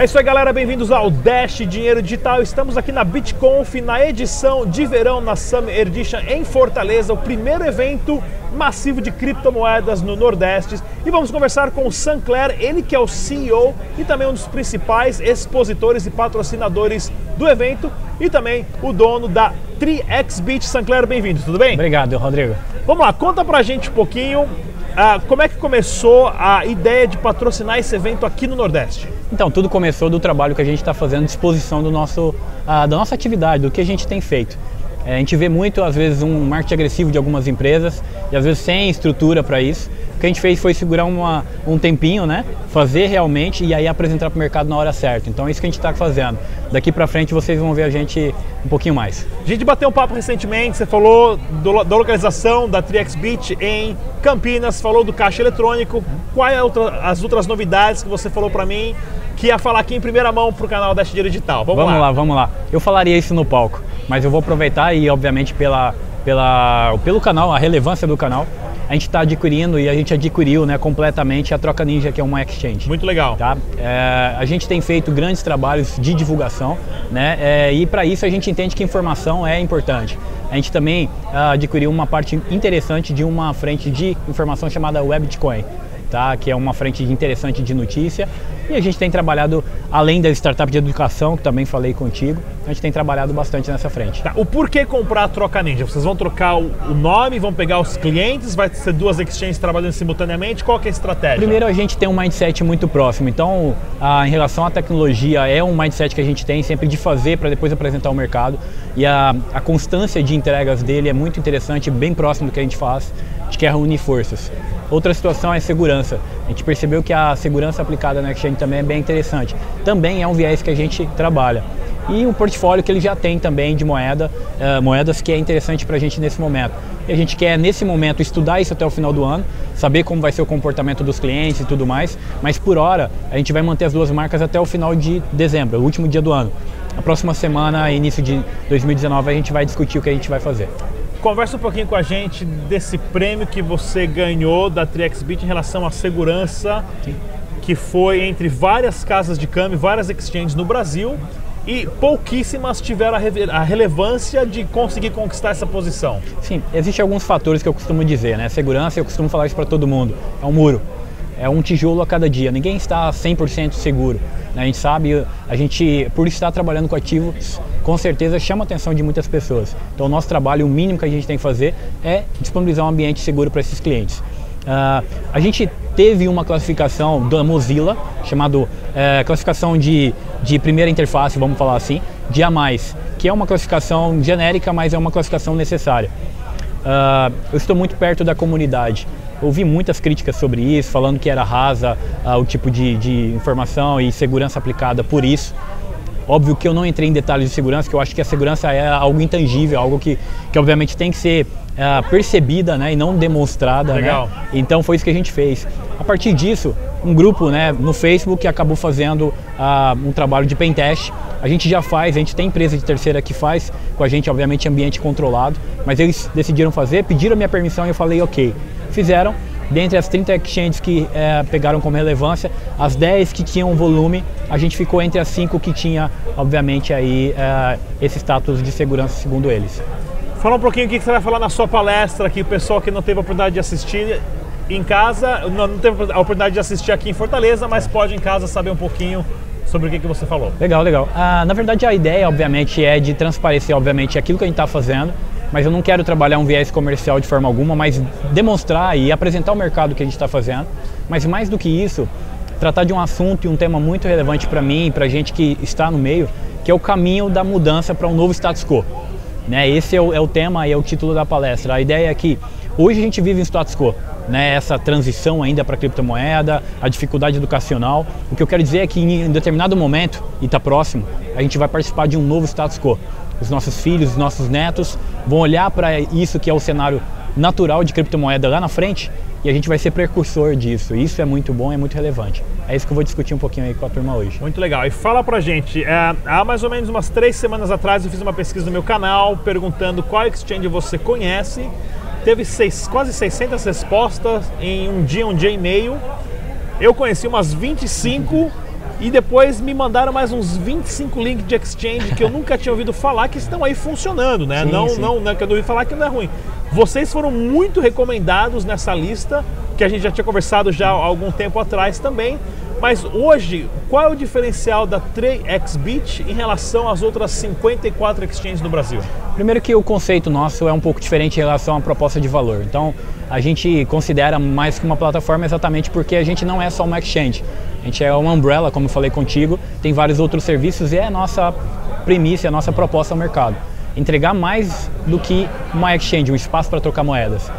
É isso aí, galera. Bem-vindos ao Dash Dinheiro Digital. Estamos aqui na BitConf, na edição de verão na Summer Edition em Fortaleza, o primeiro evento massivo de criptomoedas no Nordeste. E vamos conversar com o Sancler, ele que é o CEO e também um dos principais expositores e patrocinadores do evento e também o dono da 3xBit. Sancler, bem-vindo, tudo bem? Obrigado, Rodrigo. Vamos lá, conta pra gente um pouquinho ah, como é que começou a ideia de patrocinar esse evento aqui no Nordeste? Então, tudo começou do trabalho que a gente está fazendo disposição do nosso, uh, da nossa atividade, do que a gente tem feito. É, a gente vê muito, às vezes, um marketing agressivo de algumas empresas e às vezes sem estrutura para isso. O que a gente fez foi segurar uma, um tempinho, né? Fazer realmente e aí apresentar para o mercado na hora certa. Então é isso que a gente está fazendo. Daqui para frente vocês vão ver a gente um pouquinho mais. A gente bateu um papo recentemente, você falou do, da localização da TriXBit em Campinas, falou do caixa eletrônico. Quais é as outras novidades que você falou para mim que ia falar aqui em primeira mão para o canal Dash Dinheiro Digital? Vamos, vamos lá. lá, vamos lá. Eu falaria isso no palco, mas eu vou aproveitar e obviamente pela, pela, pelo canal, a relevância do canal, a gente está adquirindo e a gente adquiriu né, completamente a Troca Ninja, que é uma exchange. Muito legal. Tá? É, a gente tem feito grandes trabalhos de divulgação né, é, e para isso a gente entende que informação é importante. A gente também uh, adquiriu uma parte interessante de uma frente de informação chamada WebBitcoin tá? que é uma frente interessante de notícia. E a gente tem trabalhado, além das startups de educação, que também falei contigo, a gente tem trabalhado bastante nessa frente. Tá. O porquê comprar a Troca Ninja? Vocês vão trocar o nome, vão pegar os clientes, vai ser duas exchanges trabalhando simultaneamente? Qual é a estratégia? Primeiro, a gente tem um mindset muito próximo. Então, a, em relação à tecnologia, é um mindset que a gente tem sempre de fazer para depois apresentar ao mercado. E a, a constância de entregas dele é muito interessante, bem próximo do que a gente faz. A gente quer reunir forças. Outra situação é segurança. A gente percebeu que a segurança aplicada na Exchange também é bem interessante. Também é um viés que a gente trabalha. E um portfólio que ele já tem também de moeda, uh, moedas que é interessante para a gente nesse momento. E a gente quer, nesse momento, estudar isso até o final do ano, saber como vai ser o comportamento dos clientes e tudo mais, mas por hora a gente vai manter as duas marcas até o final de dezembro, o último dia do ano. A próxima semana, início de 2019, a gente vai discutir o que a gente vai fazer. Conversa um pouquinho com a gente desse prêmio que você ganhou da TriXBit em relação à segurança, Sim. que foi entre várias casas de câmbio, várias exchanges no Brasil, e pouquíssimas tiveram a, relevância de conseguir conquistar essa posição. Sim, existem alguns fatores que eu costumo dizer, né? Segurança, eu costumo falar isso para todo mundo, é um muro, é um tijolo a cada dia, ninguém está 100% seguro. A gente sabe, a gente, por estar trabalhando com ativos, com certeza chama a atenção de muitas pessoas. Então, o nosso trabalho, o mínimo que a gente tem que fazer é disponibilizar um ambiente seguro para esses clientes. Uh, a gente teve uma classificação da Mozilla, chamada é, classificação de, de primeira interface, vamos falar assim, de A+, que é uma classificação genérica, mas é uma classificação necessária. Uh, eu estou muito perto da comunidade ouvi muitas críticas sobre isso, falando que era rasa uh, o tipo de, de informação e segurança aplicada por isso. Óbvio que eu não entrei em detalhes de segurança, que eu acho que a segurança é algo intangível, algo que, que obviamente tem que ser uh, percebida né, e não demonstrada. Né? Legal. Né? Então foi isso que a gente fez. A partir disso, um grupo né, no Facebook acabou fazendo uh, um trabalho de pentest. A gente já faz, a gente tem empresa de terceira que faz com a gente, obviamente, ambiente controlado, mas eles decidiram fazer, pediram minha permissão e eu falei ok fizeram. Dentre as 30 exchanges que é, pegaram como relevância, as 10 que tinham volume, a gente ficou entre as 5 que tinha, obviamente, aí é, esse status de segurança segundo eles. Fala um pouquinho o que você vai falar na sua palestra aqui, o pessoal que não teve a oportunidade de assistir em casa, não, não teve a oportunidade de assistir aqui em Fortaleza, mas pode em casa saber um pouquinho sobre o que, que você falou. Legal, legal. Ah, na verdade, a ideia, obviamente, é de transparecer, obviamente, aquilo que a gente está fazendo, mas eu não quero trabalhar um viés comercial de forma alguma, mas demonstrar e apresentar o mercado que a gente está fazendo. Mas mais do que isso, tratar de um assunto e um tema muito relevante para mim e para gente que está no meio, que é o caminho da mudança para um novo status quo. Né? Esse é o, é o tema e é o título da palestra. A ideia é que hoje a gente vive em status quo, né? essa transição ainda para criptomoeda, a dificuldade educacional. O que eu quero dizer é que em determinado momento, e está próximo, a gente vai participar de um novo status quo os nossos filhos, os nossos netos vão olhar para isso que é o cenário natural de criptomoeda lá na frente e a gente vai ser precursor disso. Isso é muito bom, é muito relevante. É isso que eu vou discutir um pouquinho aí com a turma hoje. Muito legal. E fala pra gente, é, há mais ou menos umas três semanas atrás eu fiz uma pesquisa no meu canal perguntando qual exchange você conhece. Teve seis, quase 600 respostas em um dia, um dia e meio. Eu conheci umas 25 e depois me mandaram mais uns 25 links de exchange que eu nunca tinha ouvido falar que estão aí funcionando, né? Sim, não, sim. não, não, que eu ouvi falar que não é ruim. Vocês foram muito recomendados nessa lista, que a gente já tinha conversado já há algum tempo atrás também. Mas hoje, qual é o diferencial da 3xBit em relação às outras 54 exchanges no Brasil? Primeiro que o conceito nosso é um pouco diferente em relação à proposta de valor. Então, a gente considera mais que uma plataforma exatamente porque a gente não é só uma exchange. A gente é uma umbrella, como eu falei contigo, tem vários outros serviços e é a nossa premissa, a nossa proposta ao mercado. Entregar mais do que uma exchange, um espaço para trocar moedas.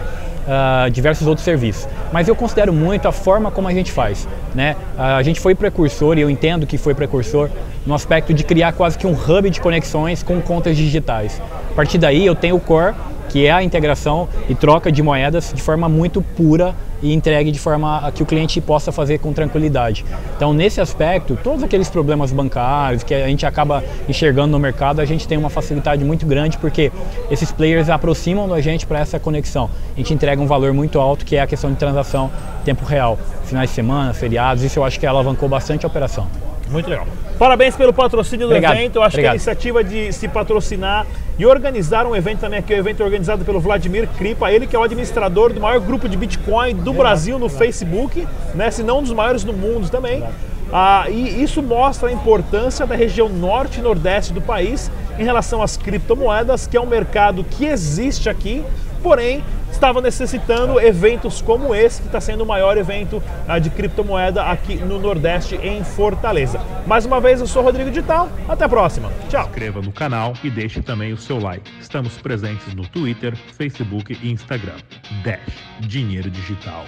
Uh, diversos outros serviços. Mas eu considero muito a forma como a gente faz. Né? Uh, a gente foi precursor, e eu entendo que foi precursor, no aspecto de criar quase que um hub de conexões com contas digitais. A partir daí eu tenho o core, que é a integração e troca de moedas de forma muito pura e entregue de forma a que o cliente possa fazer com tranquilidade. Então, nesse aspecto, todos aqueles problemas bancários que a gente acaba enxergando no mercado, a gente tem uma facilidade muito grande porque esses players aproximam da gente para essa conexão. A gente entrega um valor muito alto que é a questão de transação em tempo real, finais de semana, feriados, isso eu acho que alavancou bastante a operação. Muito legal. Parabéns pelo patrocínio do Obrigado. evento. Eu acho Obrigado. que a iniciativa de se patrocinar e organizar um evento também aqui, o evento é organizado pelo Vladimir Kripa, ele que é o administrador do maior grupo de Bitcoin do Brasil no Facebook, né? Se não um dos maiores do mundo também. Ah, e isso mostra a importância da região norte e nordeste do país em relação às criptomoedas, que é um mercado que existe aqui, porém estava necessitando eventos como esse, que está sendo o maior evento ah, de criptomoeda aqui no Nordeste, em Fortaleza. Mais uma vez, eu sou Rodrigo Digital, até a próxima. Tchau. inscreva no canal e deixe também o seu like. Estamos presentes no Twitter, Facebook e Instagram. Dash Dinheiro Digital.